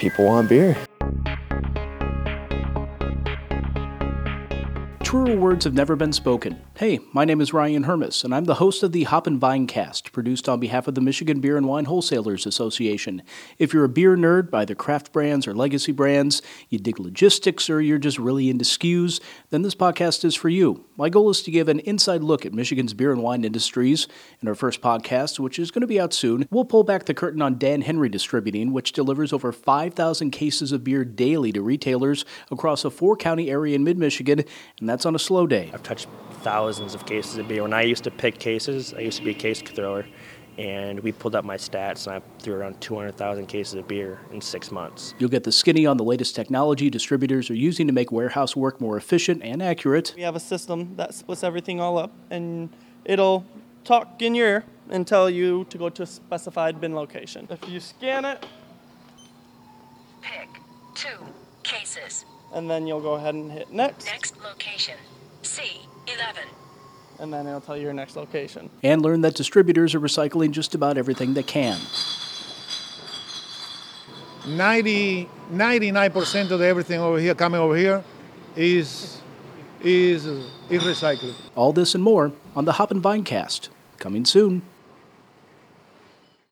People want beer. Truer words have never been spoken. Hey, my name is Ryan Hermes, and I'm the host of the Hop and Vine Cast, produced on behalf of the Michigan Beer and Wine Wholesalers Association. If you're a beer nerd, by either craft brands or legacy brands, you dig logistics, or you're just really into SKUs, then this podcast is for you. My goal is to give an inside look at Michigan's beer and wine industries. In our first podcast, which is going to be out soon, we'll pull back the curtain on Dan Henry Distributing, which delivers over 5,000 cases of beer daily to retailers across a four county area in mid Michigan, and that's on a slow day. I've touched thousands of cases of beer. When I used to pick cases, I used to be a case thrower, and we pulled up my stats, and I threw around 200,000 cases of beer in six months. You'll get the skinny on the latest technology distributors are using to make warehouse work more efficient and accurate. We have a system that splits everything all up, and it'll talk in your ear and tell you to go to a specified bin location. If you scan it, Pick two cases. and then you'll go ahead and hit next, Next location C11. and then it'll tell you your next location. And learn that distributors are recycling just about everything they can. 90, 99% of everything over here coming over here is is is recycled. All this and more on the Hop and Vine cast. Coming soon.